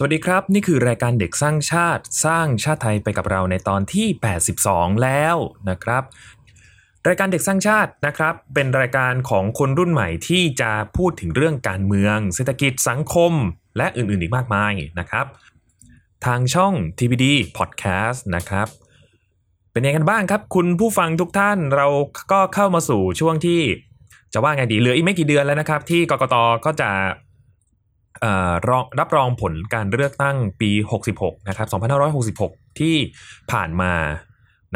สวัสดีครับ นี่คือรายการเด็กสร้างชาติสร้างชาติไทยไปกับเราในตอนที่ 82 แล้วนะครับ รายการเด็กสร้างชาตินะครับ เป็นรายการของคนรุ่นใหม่ที่จะพูดถึงเรื่องการเมือง เศรษฐกิจสังคม และอื่นๆอีกมากมายนะครับ ทางช่อง TPD Podcast นะครับ เป็นยังไงกันบ้างครับ คุณผู้ฟังทุกท่านเราก็เข้ามาสู่ช่วงที่จะว่าไงดีเหลืออีกไม่กี่เดือนแล้วนะครับ ที่กกตก็จะ รองรับรองผลการเลือกตั้งปี 66 นะครับ 2566 ที่ผ่านมา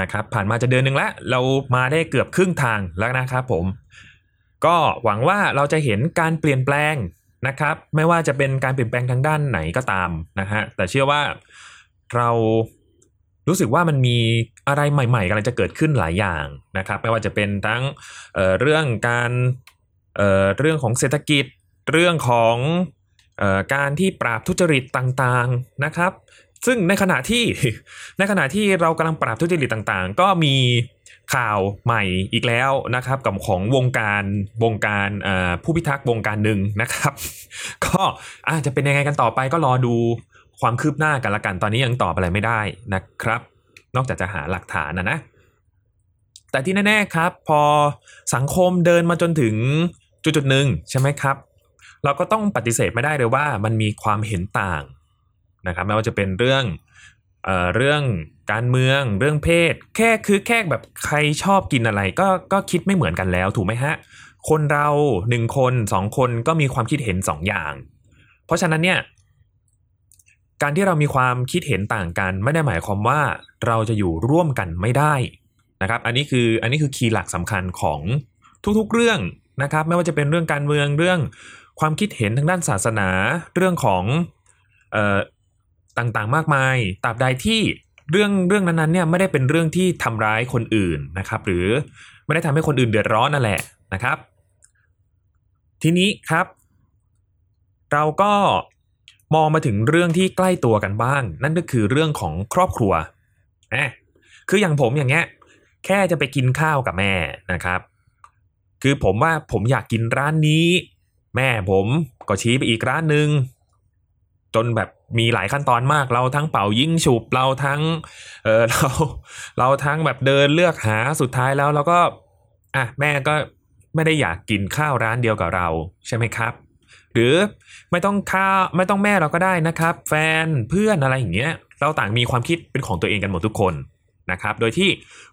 นะครับผ่านมาจะเดือนหนึ่งแล้ว เรามาได้เกือบครึ่งทางแล้วนะครับผม ก็หวังว่าเราจะเห็นการเปลี่ยนแปลงนะครับ ไม่ว่าจะเป็นการเปลี่ยนแปลงทางด้านไหนก็ตามนะฮะแต่เชื่อว่าเรารู้สึกว่ามันมีอะไรใหม่ๆกำลังจะเกิดขึ้นหลายอย่างนะครับ ไม่ว่าจะเป็นทั้งเเรื่องการเเรื่องของเศรษฐกิจเรื่องของ การที่ปราบทุจริตต่างๆนะครับ ซึ่งในขณะที่ในขณะที่เรากำลังปราบทุจริตต่างๆ ก็มีข่าวใหม่อีกแล้วนะครับกับของวงการวงการผู้พิทักษ์วงการหนึ่งนะครับ ก็อาจจะเป็นยังไงกันต่อไปก็รอดูความคืบหน้ากันละกันตอนนี้ยังตอบอะไรไม่ได้นะครับ นอกจากจะหาหลักฐานนะนะแต่ที่แน่ๆครับ พอสังคมเดินมาจนถึงจุดๆหนึ่งใช่ไหมครับ เราก็ต้องปฏิเสธไม่ได้เลยว่ามันมีความเห็นต่างนะครับไม่ว่าจะเป็นเรื่องเอ่อเรื่องการเมืองเรื่องเพศ แค่คือแค่แบบใครชอบกินอะไร ก็ก็คิดไม่เหมือนกันแล้วถูกไหมฮะ คนเราหนึ่งคนสองคนก็มีความคิดเห็นสองอย่าง เพราะฉะนั้นเนี่ยการที่เรามีความคิดเห็นต่างกัน ไม่ได้หมายความว่าเราจะอยู่ร่วมกันไม่ได้นะครับ อันนี้คืออันนี้คือคีย์หลักสำคัญของทุกๆเรื่องนะครับ ไม่ว่าจะเป็นเรื่องการเมืองเรื่อง ความคิดเห็นทางด้านศาสนาเรื่องของออต่างๆมากมายตราบใดที่เรื่องเรื่องนั้นๆเนี่ยไม่ได้เป็นเรื่องที่ทำร้ายคนอื่นนะครับ หรือไม่ได้ทำให้คนอื่นเดือดร้อนนั่นแหละนะครับ ทีนี้ครับ เราก็มองมาถึงเรื่องที่ใกล้ตัวกันบ้าง นั่นก็คือเรื่องของครอบครัวแอะคืออย่างผมอย่างเงี้ย แค่จะไปกินข้าวกับแม่นะครับ คือผมว่าผมอยากกินร้านนี้ แม่ผมก็ชี้ไปอีกร้านหนึ่งจนแบบมีหลายขั้นตอนมากเราทั้งเป่ายิงฉุบเราทั้งเออเราเราทั้งแบบเดินเลือกหาสุดท้ายแล้วเราก็อะแม่ก็ไม่ได้อยากกินข้าวร้านเดียวกับเราใช่ไหมครับ หรือไม่ต้องข้าวไม่ต้องแม่เราก็ได้นะครับ แฟนเพื่อนอะไรอย่างเงี้ยเราต่างมีความคิดเป็นของตัวเองกันหมดทุกคนนะครับ โดยที่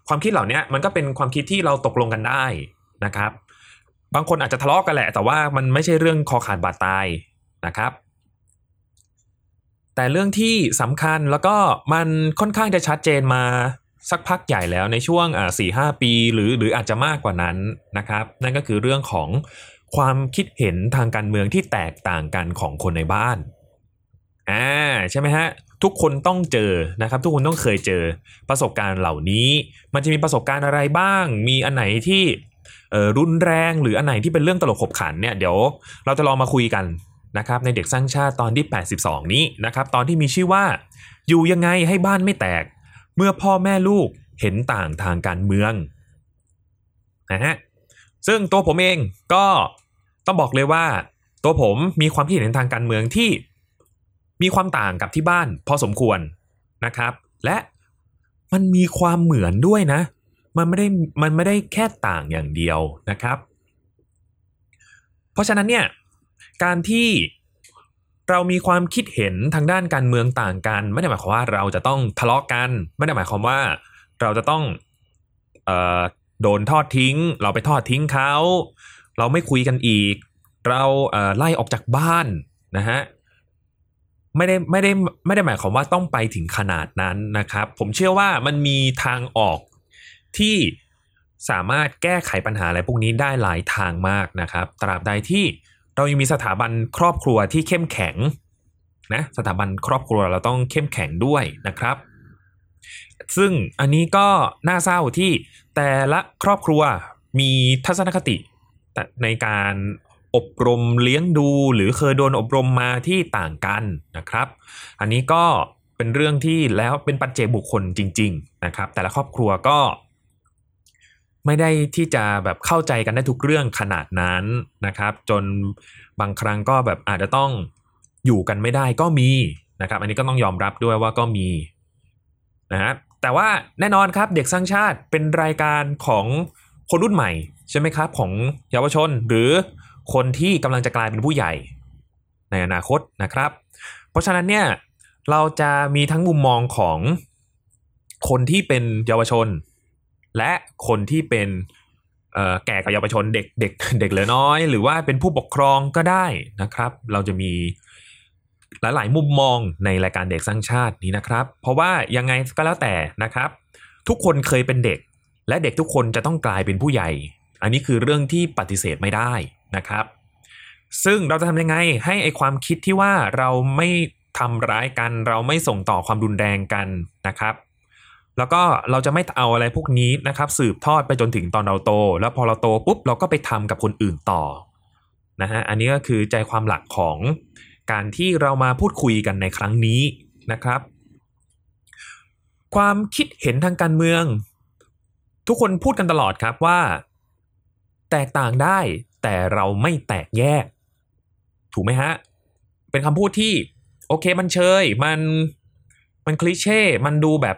ความคิดเหล่านี้มันก็เป็นความคิดที่เราตกลงกันได้นะครับ บางคนอาจจะทะเลาะกันแหละ แต่ว่ามันไม่ใช่เรื่องคอขาดบาดตายนะครับ แต่เรื่องที่สำคัญแล้วก็มันค่อนข้างจะชัดเจนมาสักพักใหญ่แล้วในช่วงอ่าสี่ห้าปีหรือหรืออาจจะมากกว่านั้นนะครับ นั่นก็คือเรื่องของความคิดเห็นทางการเมืองที่แตกต่างกันของคนในบ้านอ่าใช่ไหมฮะทุกคนต้องเจอนะครับ ทุกคนต้องเคยเจอประสบการณ์เหล่านี้ มันจะมีประสบการณ์อะไรบ้าง มีอันไหนที่ รุนแรงหรืออันไหนที่เป็นเรื่องตลกขบขันเนี่ยเดี๋ยวเราจะลองมาคุยกันนะครับในเด็กสร้างชาติตอนที่ 82 นี้นะครับตอนที่มีชื่อว่า อยู่ยังไงให้บ้านไม่แตก เมื่อพ่อแม่ลูกเห็นต่างทางการเมืองนะฮะซึ่งตัวผมเองก็ต้องบอกเลยว่า ตัวผมมีความคิดเห็นทางการเมืองที่มีความต่างกับที่บ้านพอสมควรนะครับ และมันมีความเหมือนด้วยนะ มันไม่ได้มันไม่ได้แค่ต่างอย่างเดียวนะครับ เพราะฉะนั้นเนี่ยการที่เรามีความคิดเห็นทางด้านการเมืองต่างกัน ไม่ได้หมายความว่าเราจะต้องทะเลาะกัน ไม่ได้หมายความว่าเราจะต้องเอ่อโดนทอดทิ้ง เราไปทอดทิ้งเขาเราไม่คุยกันอีก เราเอ่อไล่ออกจากบ้านนะฮะไม่ได้ไม่ได้ไม่ได้หมายความว่าต้องไปถึงขนาดนั้นนะครับ ผมเชื่อว่ามันมีทางออก ที่สามารถแก้ไขปัญหาอะไรพวกนี้ได้หลายทางมากนะครับ ตราบใดที่เรายังมีสถาบันครอบครัวที่เข้มแข็งนะสถาบันครอบครัวเราต้องเข้มแข็งด้วยนะครับ ซึ่งอันนี้ก็น่าเศร้าที่แต่ละครอบครัวมีทัศนคติในการอบรมเลี้ยงดูหรือเคยโดนอบรมมาที่ต่างกันนะครับ อันนี้ก็เป็นเรื่องที่แล้วเป็นปัจเจกบุคคลจริง ๆ นะครับ แต่ละครอบครัวก็ ไม่ได้ที่จะแบบเข้าใจกันได้ทุกเรื่องขนาดนั้นนะครับ จนบางครั้งก็แบบอาจจะต้องอยู่กันไม่ได้ก็มีนะครับ อันนี้ก็ต้องยอมรับด้วยว่าก็มีนะฮะแต่ว่าแน่นอนครับเด็กสร้างชาติเป็นรายการของคนรุ่นใหม่ใช่ไหมครับของเยาวชนหรือคนที่กำลังจะกลายเป็นผู้ใหญ่ในอนาคตนะครับ เพราะฉะนั้นเนี่ยเราจะมีทั้งมุมมองของคนที่เป็นเยาวชน และคนที่เป็นแก่กับเยาวชนเด็กเด็กเด็กเหลือน้อย หรือว่าเป็นผู้ปกครองก็ได้นะครับ เราจะมีหลายๆมุมมองในรายการเด็กสร้างชาตินี้นะครับ เพราะว่ายังไงก็แล้วแต่นะครับ ทุกคนเคยเป็นเด็ก และเด็กทุกคนจะต้องกลายเป็นผู้ใหญ่ อันนี้คือเรื่องที่ปฏิเสธไม่ได้นะครับ ซึ่งเราจะทำยังไงให้ไอความคิดที่ว่าเราไม่ทำร้ายกัน เราไม่ส่งต่อความรุนแรงกันนะครับ แล้วก็เราจะไม่เอาอะไรพวกนี้นะครับ สืบทอดไปจนถึงตอนเราโต แล้วพอเราโตปุ๊บเราก็ไปทำกับคนอื่นต่อนะฮะอันนี้ก็คือใจความหลักของการที่เรามาพูดคุยกันในครั้งนี้นะครับ ความคิดเห็นทางการเมือง ทุกคนพูดกันตลอดครับว่า แตกต่างได้แต่เราไม่แตกแยก ถูกไหมฮะ เป็นคำพูดที่ โอเคมันเชยมันมันคลิเช่ มันดูแบบ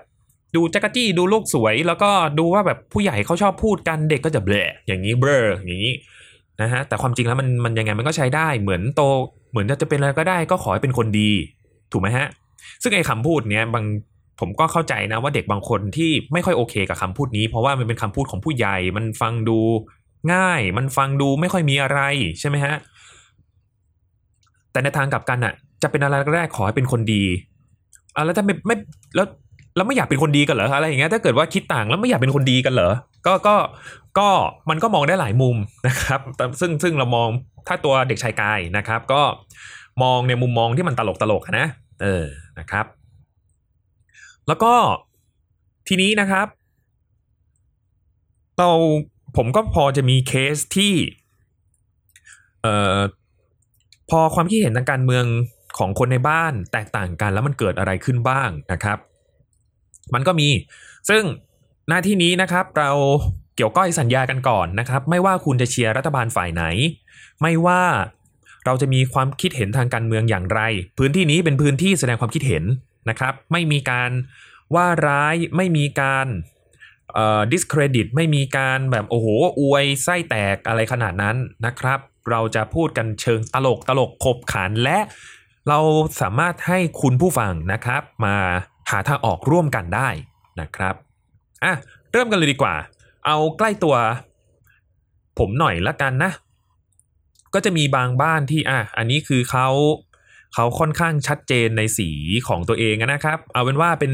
ดูจักรจี้ดูโลกสวย แล้วก็ดูว่าแบบผู้ใหญ่เขาชอบพูดกันเด็กก็จะเบลอย่างนี้เบลอย่างนี้นะฮะแต่ความจริงแล้วมันมันยังไงมันก็ใช้ได้เหมือนโตเหมือนจะจะเป็นอะไรก็ได้ก็ขอให้เป็นคนดี ถูกไหมฮะ ซึ่งไอ้คำพูดเนี้ยบางผมก็เข้าใจนะว่าเด็กบางคนที่ไม่ค่อยโอเคกับคำพูดนี้ เพราะว่ามันเป็นคำพูดของผู้ใหญ่ มันฟังดูง่าย มันฟังดูไม่ค่อยมีอะไรใช่ไหมฮะแต่ในทางกลับกันอะจะเป็นอะไรก็ได้ขอให้เป็นคนดีอะแล้วจะไม่ไม่แล้ว แล้วไม่อยากเป็นคนดีกันเหรออะไรอย่างเงี้ยถ้าเกิดว่าคิดต่างแล้วไม่อยากเป็นคนดีกันเหรอก็ก็ก็มันก็มองได้หลายมุมนะครับ ซึ่งซึ่งเรามองถ้าตัวเด็กชายกายนะครับ ก็มองในมุมมองที่มันตลกตลกนะเออนะครับ แล้วก็ทีนี้นะครับ เราผมก็พอจะมีเคสที่เอ่อพอความคิดเห็นทางการเมืองของคนในบ้านแตกต่างกันแล้วมันเกิดอะไรขึ้นบ้างนะครับ มันก็มี ซึ่งหน้าที่นี้นะครับเราเกี่ยวก้อยสัญญากันก่อนนะครับ ไม่ว่าคุณจะเชียร์รัฐบาลฝ่ายไหน ไม่ว่าเราจะมีความคิดเห็นทางการเมืองอย่างไร พื้นที่นี้เป็นพื้นที่แสดงความคิดเห็นนะครับ ไม่มีการว่าร้ายไม่มีการเอ่อ discredit ไม่มีการแบบโอ้โหอวยไส้แตกอะไรขนาดนั้นนะครับ เราจะพูดกันเชิงตลกตลกขบขันและเราสามารถให้คุณผู้ฟังนะครับมา หาทางออกร่วมกันได้นะครับอะเริ่มกันเลยดีกว่า เอาใกล้ตัว ผมหน่อยละกันนะ ก็จะมีบางบ้านที่อะอันนี้คือเขาเขาค่อนข้างชัดเจนในสีของตัวเองนะครับ เอาเป็นว่าเป็น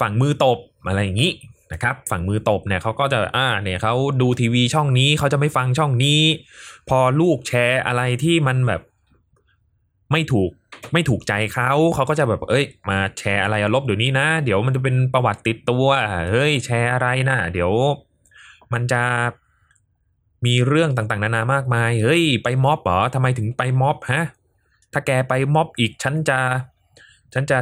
ฝั่งมือตบอะไรอย่างนี้นะครับฝั่งมือตบเนี่ยเขาก็จะอ่าเนี่ยเขาดูทีวีช่องนี้เขาจะไม่ฟังช่องนี้ พอลูกแชร์อะไรที่มันแบบ ไม่ถูกไม่ถูกใจเขาเขาก็จะแบบเอ้ย มาแชร์อะไรลบเดี๋ยวนี้นะ เดี๋ยวมันจะเป็นประวัติติดตัวเฮ้ยแชร์อะไรนะเดี๋ยว มันจะมีเรื่องต่างๆ นานามากมาย เฮ้ย ไปม็อบเหรอทำไมถึงไปม็อบฮะ ถ้าแกไปม็อบอีก ฉันจะ ฉันจะ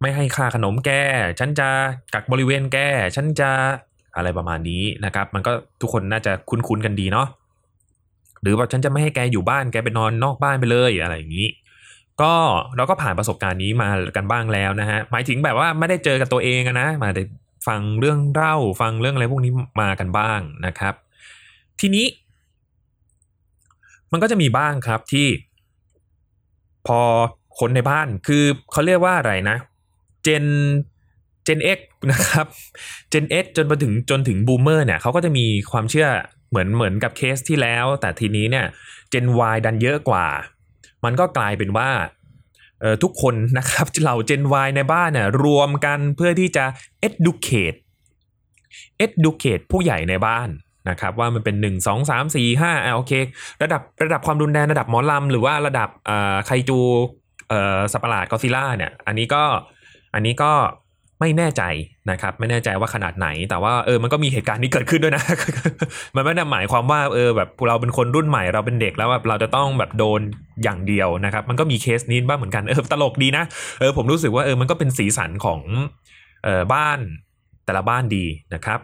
ไม่ให้ค่าขนมแก ฉันจะกักบริเวณแก ฉันจะอะไรประมาณนี้นะครับ มันก็ทุกคนน่าจะคุ้นๆกันดีเนาะ หรือว่าฉันจะไม่ให้แกอยู่บ้านแกไปนอนนอกบ้านไปเลยอะไรอย่างนี้ ก็เราก็ผ่านประสบการณ์นี้มากันบ้างแล้วนะฮะหมายถึงแบบว่าไม่ได้เจอกับตัวเองนะมาได้ฟังเรื่องเล่าฟังเรื่องอะไรพวกนี้มากันบ้างนะครับ ทีนี้ มันก็จะมีบ้างครับที่ พอคนในบ้านคือเขาเรียกว่าอะไรนะเจนเจน X นะครับเจน X จนมาถึงจนถึงบูมเมอร์เนี่ยเขาก็จะมีความเชื่อ เหมือนเหมือนกับเคสที่แล้ว แต่ทีนี้เนี่ย Gen Y ดันเยอะกว่า มันก็กลายเป็นว่าเออทุกคนนะครับเหล่า Gen Y ในบ้านเนี่ยรวมกันเพื่อที่จะ educate educate ผู้ใหญ่ในบ้านนะครับว่ามันเป็น 1 2 3 4 5อ่าโอเค ระดับระดับความรุนแรงระดับหมอลำหรือว่าระดับอ่าไคจูเอ่อสัปหลาดกอซิล่าเนี่ย อันนี้ก็อันนี้ก็ ไม่แน่ใจนะครับ ไม่แน่ใจว่าขนาดไหน แต่ว่าเออมันก็มีเหตุการณ์นี้เกิดขึ้นด้วยนะ มันไม่ได้หมายความว่าเออแบบเราเป็นคนรุ่นใหม่เราเป็นเด็กแล้วแบบเราจะต้องแบบโดนอย่างเดียวนะครับ มันก็มีเคสนี้บ้างเหมือนกันเออตลกดีนะเออผมรู้สึกว่าเออมันก็เป็นสีสันของเออบ้านแต่ละบ้านดีนะครับ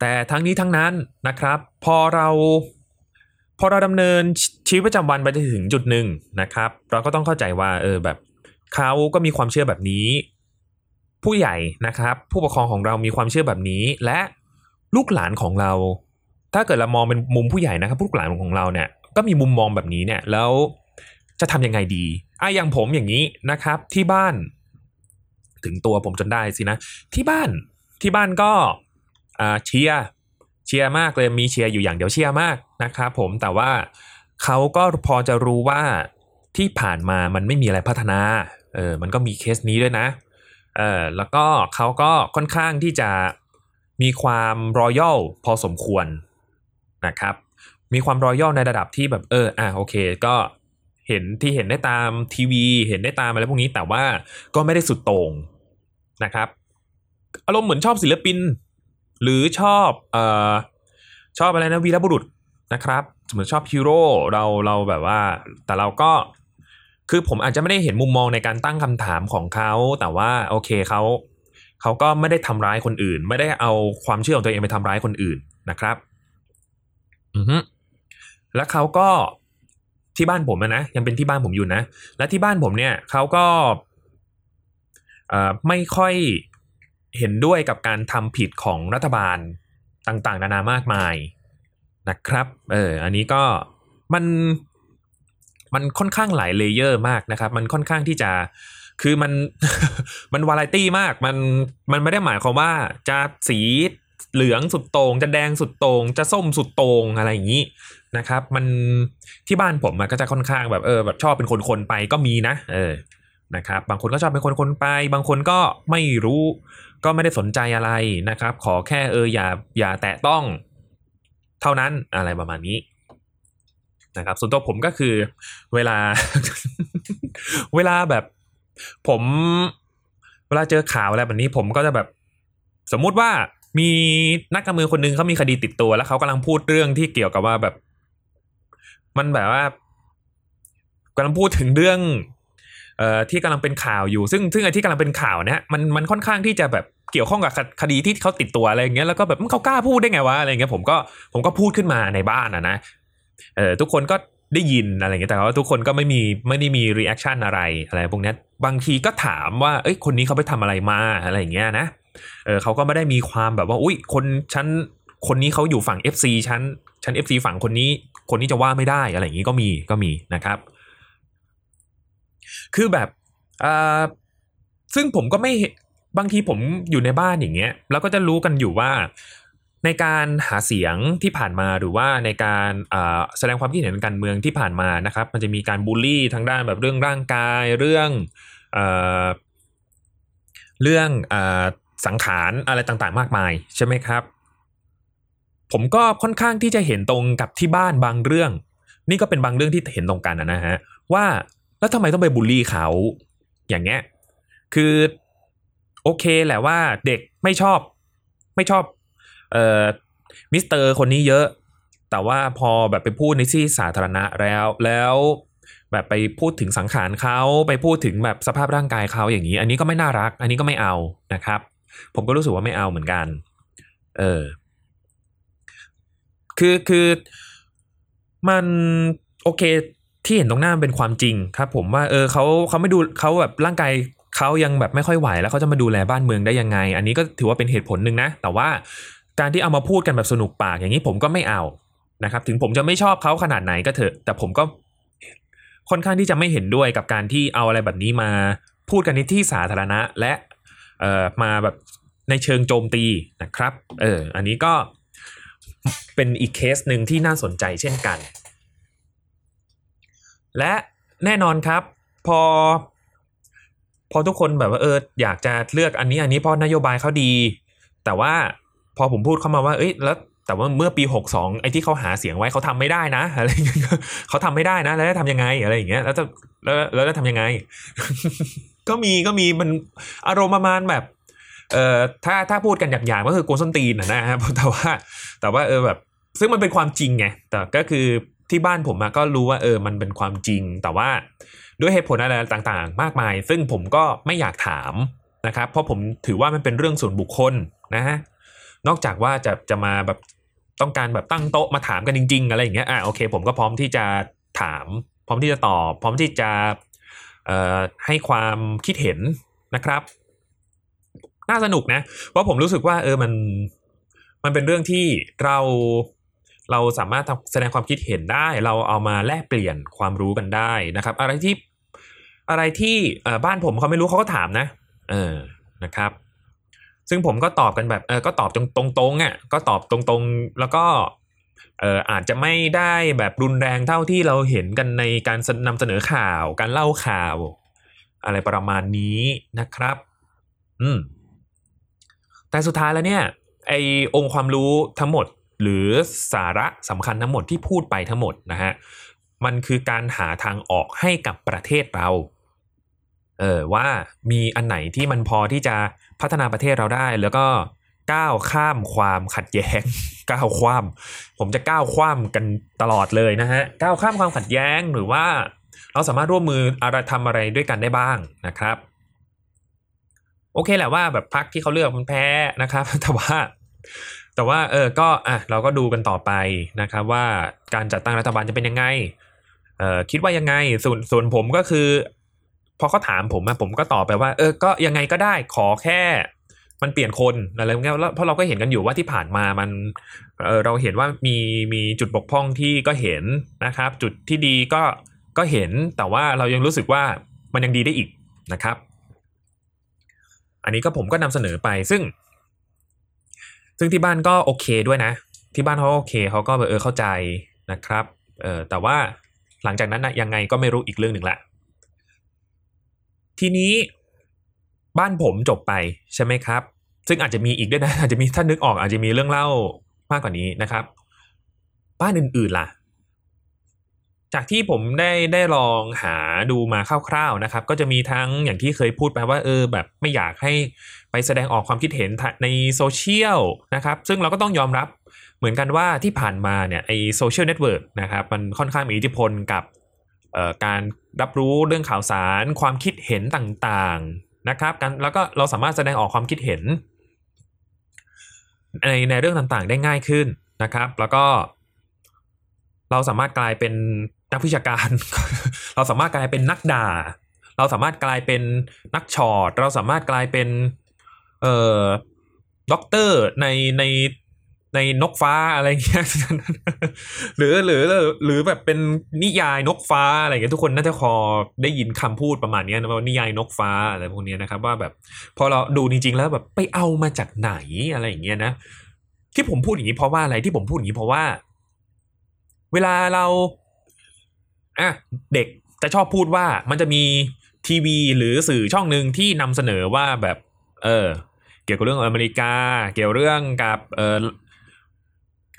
แต่ทั้งนี้ทั้งนั้นนะครับ พอเราพอเราดำเนินชีวิตประจำวันไปถึงจุดหนึ่งนะครับ เราก็ต้องเข้าใจว่าเออแบบเขาก็มีความเชื่อแบบนี้ ผู้ใหญ่นะครับ ผู้ปกครองของเรามีความเชื่อแบบนี้ และลูกหลานของเรา ถ้าเกิดเรามองเป็นมุมผู้ใหญ่นะครับลูกหลานของเราเนี่ยก็มีมุมมองแบบนี้เนี่ยแล้วจะทำยังไงดีอะอย่างผมอย่างนี้นะครับ ที่บ้าน ถึงตัวผมจนได้สินะที่บ้านที่บ้านก็เชียร์เชียร์มากเลยมีเชียร์อยู่อย่างเดียวเชียร์มากนะครับผมแต่ว่าเขาก็พอจะรู้ว่าที่ผ่านมามันไม่มีอะไรพัฒนาเออมันก็มีเคสนี้ด้วยนะ เออแล้วก็เขาก็ค่อนข้างที่จะมีความรอยัลพอสมควรนะครับ มีความรอยัลในระดับที่แบบเอออะโอเค ก็เห็นที่เห็นได้ตามทีวี เห็นได้ตามอะไรพวกนี้ แต่ว่าก็ไม่ได้สุดโต่งนะครับ อารมณ์เหมือนชอบศิลปิน หรือชอบเอ่อชอบอะไรนะวีรบุรุษนะครับ เหมือนชอบฮีโร่เราเราแบบว่า แต่เราก็ คือผมอาจจะไม่ได้เห็นมุมมองในการตั้งคำถามของเขา แต่ว่าโอเคเขาเขาก็ไม่ได้ทำร้ายคนอื่น ไม่ได้เอาความเชื่อของตัวเองไปทำร้ายคนอื่นนะครับอือฮึแล้วเขาก็ที่บ้านผมนะยังเป็นที่บ้านผมอยู่นะ และที่บ้านผมเนี่ยเขาก็อ่อไม่ค่อยเห็นด้วยกับการทำผิดของรัฐบาลต่างๆ นานามากมายนะครับ เออ อันนี้ก็มัน มันค่อนข้างหลายเลเยอร์มากนะครับ มันค่อนข้างที่จะคือมันมันวาไรตี้มากมันมันไม่ได้หมายความว่าจะสีเหลืองสุดโตง่งจะแดงสุดโตง่งจะส้มสุดโตง่งอะไรอย่างนี้นะครับ มันที่บ้านผมก็จะค่อนข้างแบบเออแบบชอบเป็นคนๆไปก็มีนะ เออนะครับ บางคนก็ชอบเป็นคนๆไป บางคนก็ไม่รู้ ก็ไม่ได้สนใจอะไรนะครับ ขอแค่เอออย่าอย่าแตะต้อง เท่านั้นอะไรประมาณนี้ นะครับส่วนตัวผมก็คือเวลา เวลาแบบผมเวลาเจอข่าวอะไรแบบนี้ผมก็จะแบบ สมมุติว่ามีนักการเมืองคนหนึงเขามีคดีติดตัว แล้วเขากำลังพูดเรื่องที่เกี่ยวกับว่าแบบ มันแบบว่ากำลังพูดถึงเรื่อง เอ่อที่กำลังเป็นข่าวอยู่ ซึ่งซึ่งไอ้ที่กำลังเป็นข่าวเนี่ยมันมันค่อนข้างที่จะแบบเกี่ยวข้องกับคดีที่เขาติดตัวอะไรอย่างเงี้ยแล้วก็แบบเขากล้าพูดได้ไงวะอะไรเงี้ยผมก็ผมก็พูดขึ้นมาในบ้านอะนะ เออทุกคนก็ได้ยินอะไรเงี้ยแต่ว่าทุกคนก็ไม่มีไม่ได้มี reaction อะไรอะไรพวกนี้บางทีก็ถามว่าเอ้ยคนนี้เขาไปทำอะไรมาอะไรอย่างเงี้ยนะเออเขาก็ไม่ได้มีความแบบว่า อุ้ยคนฉันคนนี้เขาอยู่ฝั่ง FC ฉันฉัน FC ฝั่งคนนี้ คนนี้จะว่าไม่ได้อะไรอย่างงี้ก็มีก็มีนะครับ คือแบบอ่าซึ่งผมก็ไม่บางทีผมอยู่ในบ้านอย่างเงี้ย แล้วก็จะรู้กันอยู่ว่า ในการหาเสียงที่ผ่านมาหรือว่าในการแสดงความคิดเห็นการเมืองที่ผ่านมานะครับ มันจะมีการบูลลี่ทางด้านแบบเรื่องร่างกายเรื่องเอเรื่องอสังขารอะไรต่างๆ มากมายใช่ไหมครับ ผมก็ค่อนข้างที่จะเห็นตรงกับที่บ้านบางเรื่อง นี่ก็เป็นบางเรื่องที่เห็นตรงกันนะฮะว่าแล้วทำไมต้องไปบูลลี่เขาอย่างเงี้ยคือโอเคแหละว่าเด็กไม่ชอบไม่ชอบ เอ่อมิสเตอร์คนนี้เยอะ แต่ว่าพอแบบไปพูดในที่สาธารณะแล้วแล้วแบบไปพูดถึงสังขารเขาไปพูดถึงแบบสภาพร่างกายเขาอย่างนี้ อันนี้ก็ไม่น่ารัก อันนี้ก็ไม่เอานะครับ ผมก็รู้สึกว่าไม่เอาเหมือนกัน เออ คือคือมันโอเคที่เห็นตรงหน้าเป็นความจริงครับ ผมว่าเออเขาเขาไม่ดูเขาแบบร่างกายเขายังแบบไม่ค่อยไหวแล้วเขาจะมาดูแลบ้านเมืองได้ยังไง อันนี้ก็ถือว่าเป็นเหตุผลหนึ่งนะ แต่ว่า การที่เอามาพูดกันแบบสนุกปากอย่างนี้ผมก็ไม่เอานะครับ ถึงผมจะไม่ชอบเขาขนาดไหนก็เถอะ แต่ผมก็ค่อนข้างที่จะไม่เห็นด้วยกับการที่เอาอะไรแบบนี้มาพูดกันในที่สาธารณะและเอ่อมาแบบในเชิงโจมตีนะครับ เออ อันนี้ก็เป็นอีกเคสหนึ่งที่น่าสนใจเช่นกัน และแน่นอนครับ พอ พอทุกคนแบบว่าเอออยากจะเลือกอันนี้อันนี้เพราะนโยบายเขาดี แต่ว่า พอผมพูดเข้ามาว่า เอ้ยแล้วแต่ว่าเมื่อปี 62 ไอ้ที่เขาหาเสียงไว้เขาทำไม่ได้นะอะไรอย่างเงี้ยเขาทำไม่ได้นะ แล้วจะทำยังไงอะไรอย่างเงี้ยแล้วจะแล้วแล้วจะทำยังไง ก็มีก็มีมันอารมณ์ประมาณแบบ เอ่อถ้าถ้าพูดกันหยาบๆก็คือโกนส้นตีนนะนะครับแต่ว่า แต่ว่าเออแบบ ซึ่งมันเป็นความจริงไงแต่ก็คือที่บ้านผมก็รู้ว่าเออมันเป็นความจริง แต่ว่าด้วยเหตุผลอะไรต่างๆ มากมาย ซึ่งผมก็ไม่อยากถามนะครับ เพราะผมถือว่ามันเป็นเรื่องส่วนบุคคลนะฮะ นอกจากว่าจะจะมาแบบต้องการแบบตั้งโต๊ะมาถามกันจริง ๆ อะไรอย่างเงี้ยอะโอเค ผมก็พร้อมที่จะถาม พร้อมที่จะตอบ พร้อมที่จะเอ่อให้ความคิดเห็นนะครับ น่าสนุกนะเพราะผมรู้สึกว่าเออมันมันเป็นเรื่องที่เราเราสามารถแสดงความคิดเห็นได้ เราเอามาแลกเปลี่ยนความรู้กันได้นะครับ อะไรที่อะไรที่บ้านผมเขาไม่รู้เขาก็ถามนะ เออนะครับ ซึ่งผมก็ตอบกันแบบเออก็ตอบตรงตรงๆอะก็ตอบตรงๆ แล้วก็เอออาจจะไม่ได้แบบรุนแรงเท่าที่เราเห็นกันในการนำเสนอข่าวการเล่าข่าว อะไรประมาณนี้นะครับ อืมแต่สุดท้ายแล้วเนี่ยไอองค์ความรู้ทั้งหมดหรือสาระสำคัญทั้งหมดที่พูดไปทั้งหมดนะฮะมันคือการหาทางออกให้กับประเทศเรา เออว่ามีอันไหนที่มันพอที่จะ พัฒนาประเทศเราได้ แล้วก็ก้าวข้ามความขัดแย้งก้าวข้ามผมจะก้าวข้ามกันตลอดเลยนะฮะก้าวข้ามความขัดแย้งหรือว่า เราสามารถร่วมมืออะไรทำอะไรด้วยกันได้บ้างนะครับ โอเคแหละว่าแบบพักที่เขาเลือกมันแพ้นะครับ แต่ว่า แต่ว่าเออก็อะเราก็ดูกันต่อไปนะครับว่าการจัดตั้งรัฐบาลจะเป็นยังไงเออคิดว่ายังไงส่วนส่วนผมก็คือ พอเขาถามผมอะผมก็ตอบไปว่า เออก็ยังไงก็ได้ขอแค่ มันเปลี่ยนคนอะไรเงี้ยแล้วเพราะเราก็เห็นกันอยู่ว่าที่ผ่านมามันเออเราเห็นว่ามีมีจุดบกพร่องที่ก็เห็นนะครับ จุดที่ดีก็ก็เห็นแต่ว่าเรายังรู้สึกว่ามันยังดีได้อีกนะครับ อันนี้ก็ผมก็นำเสนอไปซึ่ง ซึ่งที่บ้านก็โอเคด้วยนะ ที่บ้านเขาโอเคเขาก็เออเข้าใจนะครับเออแต่ว่าหลังจากนั้นนะยังไงก็ไม่รู้อีกเรื่องหนึ่งละ ทีนี้บ้านผมจบไปใช่ไหมครับ ซึ่งอาจจะมีอีกด้วยนะ อาจจะมีท่านนึกออกอาจจะมีเรื่องเล่ามากกว่านี้นะครับ บ้านอื่นๆล่ะ จากที่ผมได้ได้ลองหาดูมาคร่าวๆนะครับ ก็จะมีทั้งอย่างที่เคยพูดไปว่าเออแบบไม่อยากให้ไปแสดงออกความคิดเห็นในโซเชียลนะครับ ซึ่งเราก็ต้องยอมรับเหมือนกันว่าที่ผ่านมาเนี่ยไอ social network นะครับมันค่อนข้างมีอิทธิพลกับ การรับรู้เรื่องข่าวสาร ความคิดเห็นต่างๆนะครับกันแล้วก็เราสามารถแสดงออกความคิดเห็น ในในเรื่องต่างๆได้ง่ายขึ้นนะครับ แล้วก็ เราสามารถกลายเป็นนักวิชาการ เราสามารถกลายเป็นนักด่า เราสามารถกลายเป็นนักชอดเราสามารถกลายเป็นเอ่อด็อกเตอร์ในใน ในนกฟ้าอะไรเงี้ยหรือหรือหรือแบบเป็นนิยายนกฟ้าอะไรเงี้ยทุกคนน่าจะคอได้ยินคำพูดประมาณนี้นะว่านิยายนกฟ้าอะไรพวกนี้นะครับ ว่าแบบพอเราดูจริงๆแล้วแบบไปเอามาจากไหนอะไรอย่างเงี้ยนะ ที่ผมพูดอย่างนี้เพราะว่าอะไรที่ผมพูดอย่างนี้เพราะว่า เวลาเราอะเด็กจะชอบพูดว่ามันจะมีทีวีหรือสื่อช่องหนึ่งที่นำเสนอว่าแบบ เออ เกี่ยวกับเรื่องอเมริกา เกี่ยวเรื่องกับเออ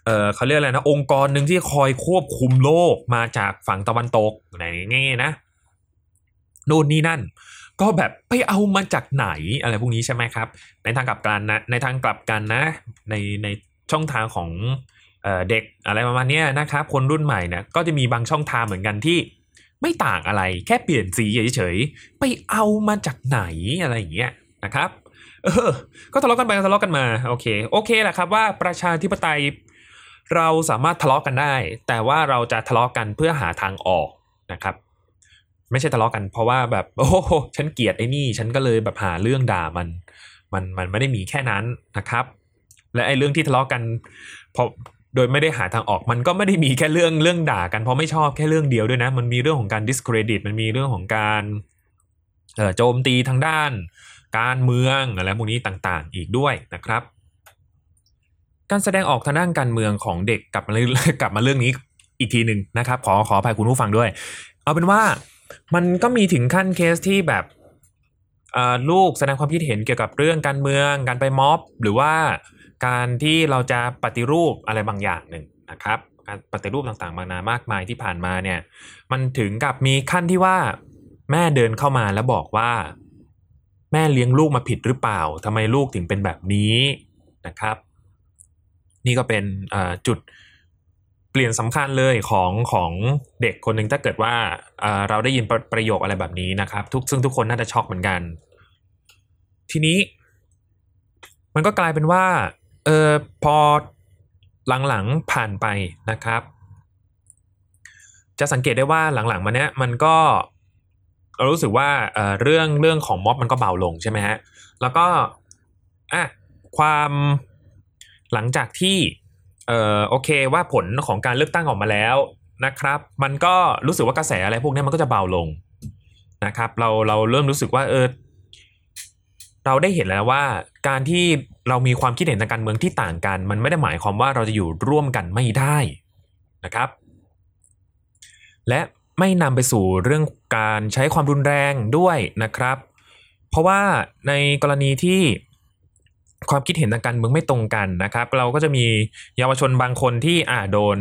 เออเขาเรียกอะไรนะ องค์กรหนึ่งที่คอยควบคุมโลกมาจากฝั่งตะวันตกไหนง่นะนู่นนี่นั่น ก็แบบไปเอามาจากไหนอะไรพวกนี้ใช่ไหมครับ ในทางกลับกันนะในทางกลับกันนะ ในในช่องทางของเด็กอะไรประมาณนี้นะครับ คนรุ่นใหม่เนี่ยก็จะมีบางช่องทางเหมือนกันที่ไม่ต่างอะไรแค่เปลี่ยนสีเฉยๆไปเอามาจากไหนอะไรอย่างเงี้ยนะครับเออก็ทะเลาะกันไปทะเลาะกันมาโอเคโอเคแหละครับว่าประชาธิปไตย เราสามารถทะเลาะกันได้ แต่ว่าเราจะทะเลาะกันเพื่อหาทางออกนะครับ ไม่ใช่ทะเลาะกัน เพราะว่าแบบโอ้ฉันเกลียดไอ้นี่ฉันก็เลยแบบหาเรื่องด่ามันมันมันไม่ได้มีแค่นั้นนะครับ และไอ้เรื่องที่ทะเลาะกันพอโดยไม่ได้หาทางออกมันก็ไม่ได้มีแค่เรื่องเรื่องด่ากันเพราะไม่ชอบแค่เรื่องเดียวด้วยนะ มันมีเรื่องของการ discredit มันมีเรื่องของการโจมตีทางด้าน การเมืองอะไรพวกนี้ต่างๆ อีกด้วยนะครับ การแสดงออกทางด้านการเมืองของเด็กกลับมากลับมาเรื่องนี้อีกทีหนึ่งนะครับ ขอขออภัยคุณผู้ฟังด้วย เอาเป็นว่ามันก็มีถึงขั้นเคสที่แบบลูกแสดงความคิดเห็นเกี่ยวกับเรื่องการเมือง การไปม็อบ หรือว่าการที่เราจะปฏิรูปอะไรบางอย่างหนึ่งนะครับ การปฏิรูปต่างๆมานามากมายที่ผ่านมาเนี่ย มันถึงกับมีขั้นที่ว่า แม่เดินเข้ามาแล้วบอกว่า แม่เลี้ยงลูกมาผิดหรือเปล่าทำไมลูกถึงเป็นแบบนี้นะครับ นี่ก็เป็นจุดเปลี่ยนสำคัญเลยของของเด็กคนหนึ่งถ้าเกิดว่าเราได้ยินประโยคอะไรแบบนี้นะครับ ทุกซึ่งทุกคนน่าจะช็อกเหมือนกัน ทีนี้ มันก็กลายเป็นว่าเออพอหลังๆผ่านไปนะครับ จะสังเกตได้ว่าหลังๆมาเนี้ยมันก็เรารู้สึกว่าเออเรื่องเรื่องของม็อบมันก็เบาลงใช่ไหมฮะ แล้วก็อะความ หลังจากที่เอ่อโอเคว่าผลของการเลือกตั้งออกมาแล้วนะครับ มันก็รู้สึกว่ากระแสอะไรพวกนี้มันก็จะเบาลงนะครับ เราเราเริ่มรู้สึกว่าเออเราได้เห็นแล้วว่าการที่เรามีความคิดเห็นทางการเมืองที่ต่างกัน มันไม่ได้หมายความว่าเราจะอยู่ร่วมกันไม่ได้นะครับ และไม่นำไปสู่เรื่องการใช้ความรุนแรงด้วยนะครับ เพราะว่าในกรณีที่ ความคิดเห็นทางการเมืองไม่ตรงกันนะครับ เราก็จะมีเยาวชนบางคนที่อ่าโดน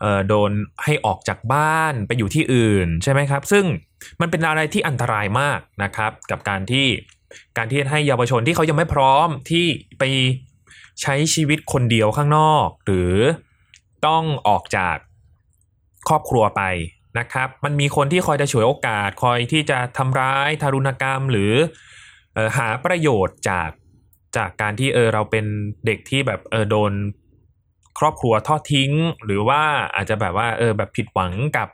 เอ่อโดนให้ออกจากบ้านไปอยู่ที่อื่นใช่ไหมครับ ซึ่งมันเป็นอะไรที่อันตรายมากนะครับ กับการที่การที่ให้เยาวชนที่เขายังไม่พร้อมที่ไปใช้ชีวิตคนเดียวข้างนอก หรือต้องออกจากครอบครัวไปนะครับ มันมีคนที่คอยจะฉวยโอกาส คอยที่จะทำร้ายทารุณกรรม หรือออหาประโยชน์จาก จากการที่เออเราเป็นเด็กที่แบบเออโดนครอบครัวทอดทิ้ง หรือว่าอาจจะแบบว่าเออแบบผิดหวังกับ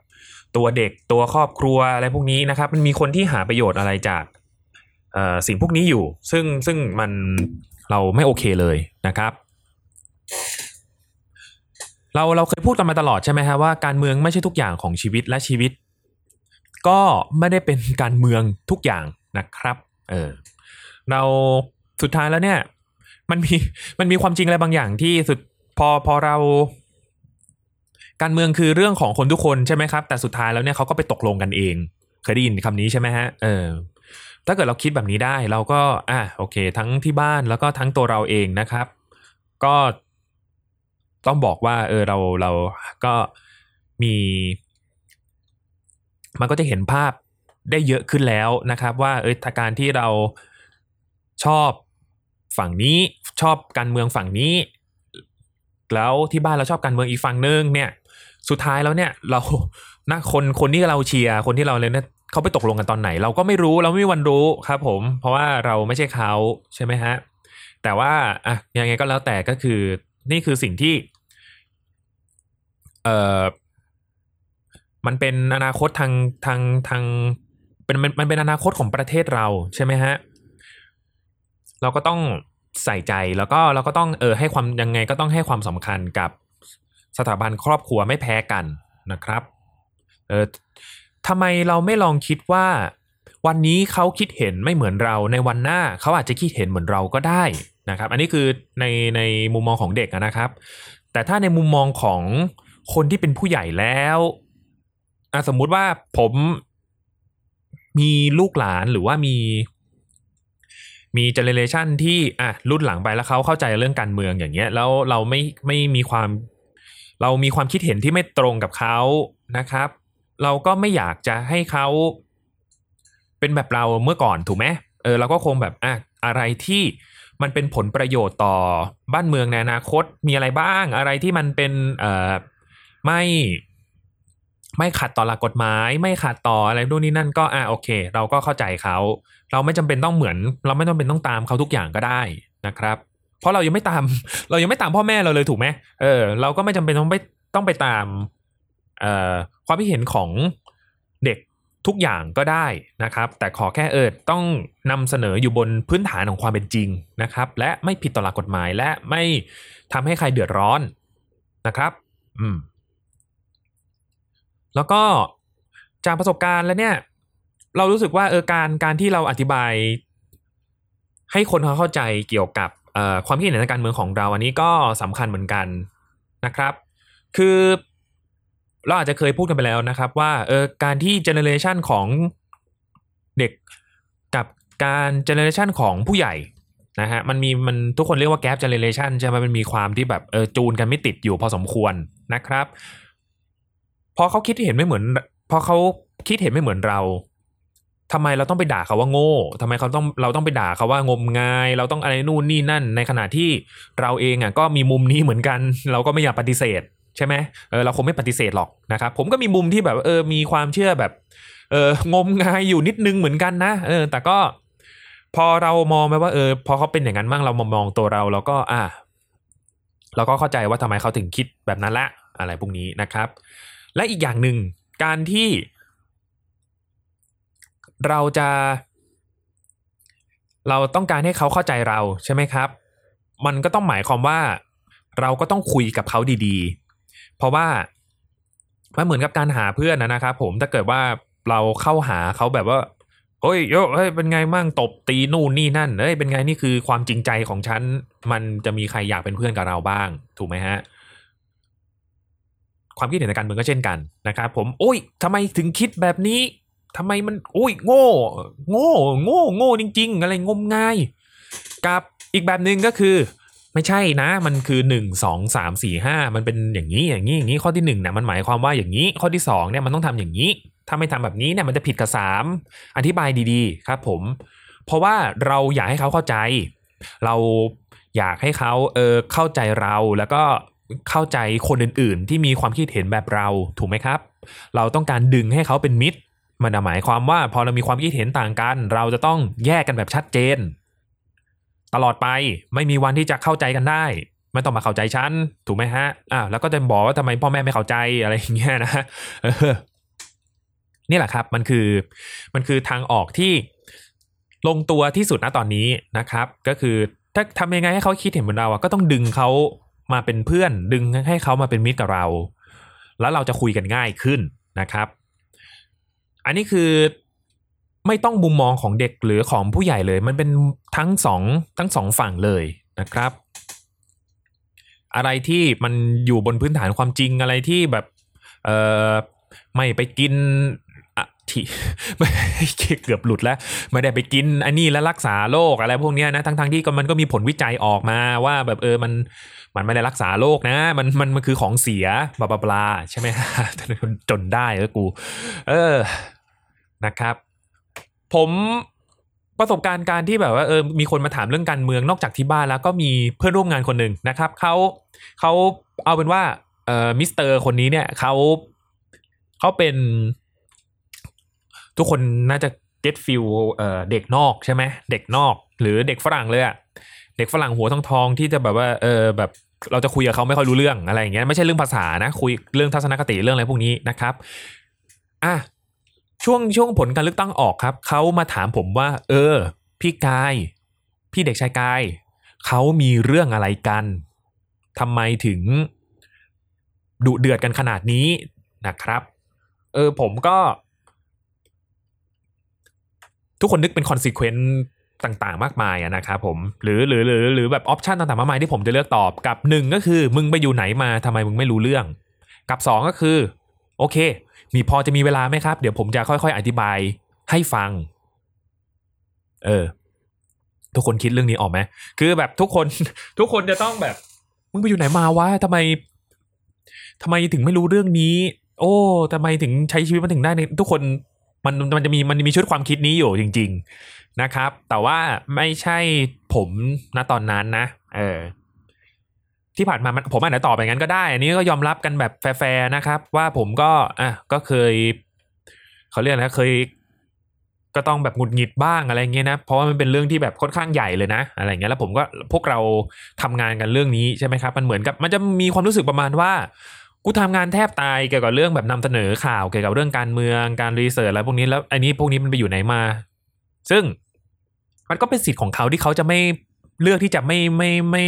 ตัวเด็กตัวครอบครัวอะไรพวกนี้นะครับ มันมีคนที่หาประโยชน์อะไรจากเอ่อสิ่งพวกนี้อยู่ ซึ่งซึ่งมันเราไม่โอเคเลยนะครับ เราเราเคยพูดกันมาตลอดใช่ไหมฮะว่าการเมืองไม่ใช่ทุกอย่างของชีวิตและชีวิต ก็ไม่ได้เป็นการเมืองทุกอย่างนะครับเออเรา สุดท้ายแล้วเนี่ย มันมีมันมีความจริงอะไรบางอย่างที่สุดพอพอเรา การเมืองคือเรื่องของคนทุกคนใช่ไหมครับ แต่สุดท้ายแล้วเนี่ยเขาก็ไปตกลงกันเอง เคยได้ยินคำนี้ใช่ไหมฮะเออถ้าเกิดเราคิดแบบนี้ได้เราก็อะโอเค ทั้งที่บ้านแล้วก็ทั้งตัวเราเองนะครับ ก็ต้องบอกว่า เออเราเราก็มี มันก็จะเห็นภาพได้เยอะขึ้นแล้วนะครับ ว่าเออาการที่เราชอบ ฝั่งนี้ชอบการเมืองฝั่งนี้ แล้วที่บ้านเราชอบการเมืองอีกฝั่งนึงเนี่ยสุดท้ายแล้วเนี่ยเรานะคนคนที่เราเชียร์คนที่เราเลยเนี่ยเขาไปตกลงกันตอนไหน เราก็ไม่รู้เราไม่มีวันรู้ครับ ผม เพราะว่าเราไม่ใช่เขาใช่ไหมฮะแต่ว่าอะยังไงก็แล้วแต่ก็คือนี่คือสิ่งที่เอ่อมันเป็นอนาคตทางทางทางเป็นมันมันเป็นอนาคตของประเทศเราใช่ไหมฮะ เราก็ต้องใส่ใจแล้วก็เราก็ต้องเออให้ความยังไงก็ต้องให้ความสำคัญกับสถาบันครอบครัวไม่แพ้กันนะครับเออทำไมเราไม่ลองคิดว่า วันนี้เขาคิดเห็นไม่เหมือนเราในวันหน้าเขาอาจจะคิดเห็นเหมือนเราก็ได้นะครับ อันนี้คือในในมุมมองของเด็กนะครับ แต่ถ้าในมุมมองของคนที่เป็นผู้ใหญ่แล้วสมมุติว่าผมมีลูกหลานหรือว่ามี มีเจเนเรชันที่อะรุ่นหลังไปแล้วเขาเข้าใจเรื่องการเมืองอย่างเงี้ย แล้วเราไม่ไม่มีความ เรามีความคิดเห็นที่ไม่ตรงกับเขานะครับ เราก็ไม่อยากจะให้เขาเป็นแบบเราเมื่อก่อนถูกไหมเออเราก็คงแบบอะอะไรที่มันเป็นผลประโยชน์ต่อบ้านเมืองในอนาคตมีอะไรบ้าง อะไรที่มันเป็นเอ่อไม่ไม่ขัดต่อหลักกฎหมาย ไม่ขัดต่ออะไรนู่นนี่นั่นก็อะโอเค เราก็เข้าใจเขา เราไม่จำเป็นต้องเหมือน เราไม่ต้องเป็นต้องตามเขาทุกอย่างก็ได้นะครับ เพราะเรายังไม่ตาม เรายังไม่ตามพ่อแม่เราเลยถูกไหมเออ เราก็ไม่จำเป็นต้องไปต้องไปตามเอ่อความคิดเห็นของเด็กทุกอย่างก็ได้นะครับ แต่ขอแค่เออต้องนำเสนออยู่บนพื้นฐานของความเป็นจริงนะครับ และไม่ผิดต่อหลักกฎหมายและไม่ทำให้ใครเดือดร้อนนะครับ อืมแล้วก็จากประสบการณ์แล้วเนี่ย เรารู้สึกว่าเออการการที่เราอธิบาย ให้คนเขาเข้าใจเกี่ยวกับเอ่อความคิดเห็นทางการเมืองของเราอันนี้ก็สำคัญเหมือนกันนะครับ คือเราอาจจะเคยพูดกันไปแล้วนะครับ ว่าเออการที่ generation ของเด็กกับการ generation ของผู้ใหญ่นะฮะมันมีมันทุกคนเรียกว่าแก p เจเนเรชันใช่ไหมมันมีความที่แบบเออจูนกันไม่ติดอยู่พอสมควรนะครับพอเขาคิดเห็นไม่เหมือนพอเขาคิดเห็นไม่เหมือนเรา ทำไมเราต้องไปด่าเขาว่าโง่ทำไมเขาต้องเราต้องไปด่าเขาว่างมงาย เราต้องอะไรนู่นนี่นั่น ในขณะที่เราเองอะก็มีมุมนี้เหมือนกัน เราก็ไม่อยากปฏิเสธใช่ไหมเออเราคงไม่ปฏิเสธหรอกนะครับ ผมก็มีมุมที่แบบเออมีความเชื่อแบบเอองมงายอยู่นิดนึงเหมือนกันนะเออ แต่ก็พอเรามองไปว่าเออ พอเขาเป็นอย่างนั้นบ้างเรามามองตัวเราเราก็ อะแล้วก็เข้าใจว่าทำไมเขาถึงคิดแบบนั้นละอะไรพวกนี้นะครับ และอีกอย่างหนึ่งการที่ เราจะ เราต้องการให้เขาเข้าใจเราใช่ไหมครับ มันก็ต้องหมายความว่า เราก็ต้องคุยกับเขาดีๆ เพราะว่ามันเหมือนกับการหาเพื่อนนะครับผมถ้าเกิดว่าเราเข้าหาเขาแบบว่าเฮ้ยโยเฮ้ยเป็นไงมั่งตบตีนู่นนี่นั่นเฮ้ยเป็นไงนี่คือความจริงใจของฉัน มันจะมีใครอยากเป็นเพื่อนกับเราบ้าง ถูกไหมฮะความคิดเห็นในการเมืองก็เช่นกันนะครับผมโอ้ยทำไมถึงคิดแบบนี้ ทำไมมันโอ้ยโง่ โง่ โง่ โง่จริง ๆ อะไรงมงาย กับอีกแบบหนึ่งก็คือ ไม่ใช่นะ มันคือหนึ่งสองสามสี่ห้ามันเป็นอย่างนี้อย่างนี้อย่างนี้ข้อที่หนึ่งเนี่ยมันหมายความว่าอย่างนี้ ข้อที่สองเนี่ยมันต้องทำอย่างนี้ ถ้าไม่ทำแบบนี้เนี่ยมันจะผิดกับสามอธิบายดีๆ ครับผม เพราะว่าเราอยากให้เขาเข้าใจ เราอยากให้เขาเออเข้าใจเราแล้วก็เข้าใจคนอื่นๆ ที่มีความคิดเห็นแบบเราถูกไหมครับ เราต้องการดึงให้เขาเป็นมิตร มันหมายความว่าพอเรามีความคิดเห็นต่างกัน เราจะต้องแยกกันแบบชัดเจน ตลอดไปไม่มีวันที่จะเข้าใจกันได้ ไม่ต้องมาเข้าใจฉันถูกไหมฮะอ่าแล้วก็จะบอกว่าทำไมพ่อแม่ไม่เข้าใจอะไรอย่างเงี้ยนะเออนี่แหละครับมันคือมันคือทางออกที่ลงตัวที่สุดณตอนนี้นะครับ ก็คือถ้าทำยังไงให้เขาคิดเห็นเหมือนเราอะก็ต้องดึงเขามาเป็นเพื่อน ดึงให้เขามาเป็นมิตรกับเรา แล้วเราจะคุยกันง่ายขึ้นนะครับ อันนี้คือไม่ต้องมุมมองของเด็กหรือของผู้ใหญ่เลย มันเป็นทั้งสองทั้งสองฝั่งเลยนะครับ อะไรที่มันอยู่บนพื้นฐานความจริงอะไรที่แบบเออไม่ไปกินอะที่ไม่เกือบหลุดแล้ว ไม่ได้ไปกินอันนี้แล้วรักษาโรคอะไรพวกนี้นะทั้งๆที่มันก็มีผลวิจัยออกมาว่าแบบเออมันมันไม่ได้รักษาโรคนะ มันมันมันคือของเสียบลาบลาบลาใช่ไหมจนได้เออกู เออ นะครับ ผมประสบการณ์การที่แบบว่าเออมีคนมาถามเรื่องการเมืองนอกจากที่บ้านแล้วก็มีเพื่อนร่วมงานคนหนึ่งนะครับเขาเขาเอาเป็นว่าเอ่อมิสเตอร์คนนี้เนี่ยเขาเขาเป็น ทุกคนน่าจะ get feel เอ่อเด็กนอกใช่ไหมเด็กนอก หรือเด็กฝรั่งเลยอะเด็กฝรั่งหัวทองทองที่จะแบบว่าเออแบบเราจะคุยกับเขาไม่ค่อยรู้เรื่องอะไรอย่างเงี้ยไม่ใช่เรื่องภาษานะคุยเรื่องทัศนคติเรื่องอะไรพวกนี้นะครับอะ ช่วงช่วงผลการเลือกตั้งออกครับเขามาถามผมว่า เออ พี่กาย พี่เด็กชายกายเขามีเรื่องอะไรกันทำไมถึงดุเดือดกันขนาดนี้นะครับ เออผมก็ ทุกคนนึกเป็น consequence ต่างๆ มากมายอะนะครับผมหรือหรือหรือหรือแบบ option ต่างๆมากมายที่ผมจะเลือกตอบกับหนึ่งก็คือ มึงไปอยู่ไหนมาทำไมมึงไม่รู้เรื่อง กับสองก็คือ โอเค มีพอจะมีเวลาไหมครับ เดี๋ยวผมจะค่อยๆ อธิบายให้ฟัง เออ ทุกคนคิดเรื่องนี้ออกไหมคือแบบทุกคน ทุกคนจะต้องแบบ มึงไปอยู่ไหนมาวะทำไมทำไมถึงไม่รู้เรื่องนี้ โอ้ทำไมถึงใช้ชีวิตมาถึงได้เนี่ยทุกคนมันมันจะมีมันมีชุดความคิดนี้อยู่จริง ๆนะครับ แต่ว่าไม่ใช่ผมณตอนนั้นนะ เออ ที่ผ่านมามันผมอาจจะตอบไปงั้นก็ได้ อันนี้ก็ยอมรับกันแบบแฟร์ๆนะครับ ว่าผมก็อะก็เคยเขาเรียกนะเคย ก็ต้องแบบหงุดหงิดบ้างอะไรเงี้ยนะเพราะว่ามันเป็นเรื่องที่แบบค่อนข้างใหญ่เลยนะ อะไรเงี้ยแล้วผมก็พวกเราทำงานกันเรื่องนี้ใช่ไหมครับ มันเหมือนกับมันจะมีความรู้สึกประมาณว่ากูทำงานแทบตายเกี่ยวกับเรื่องแบบนำเสนอข่าวเกี่ยวกับเรื่องการเมืองการรีเสิร์ชอะไรพวกนี้แล้วอันนี้พวกนี้มันไปอยู่ไหนมา ซึ่งมันก็เป็นสิทธิ์ของเขาที่เขาจะไม่เลือกที่จะไม่ไม่ไม่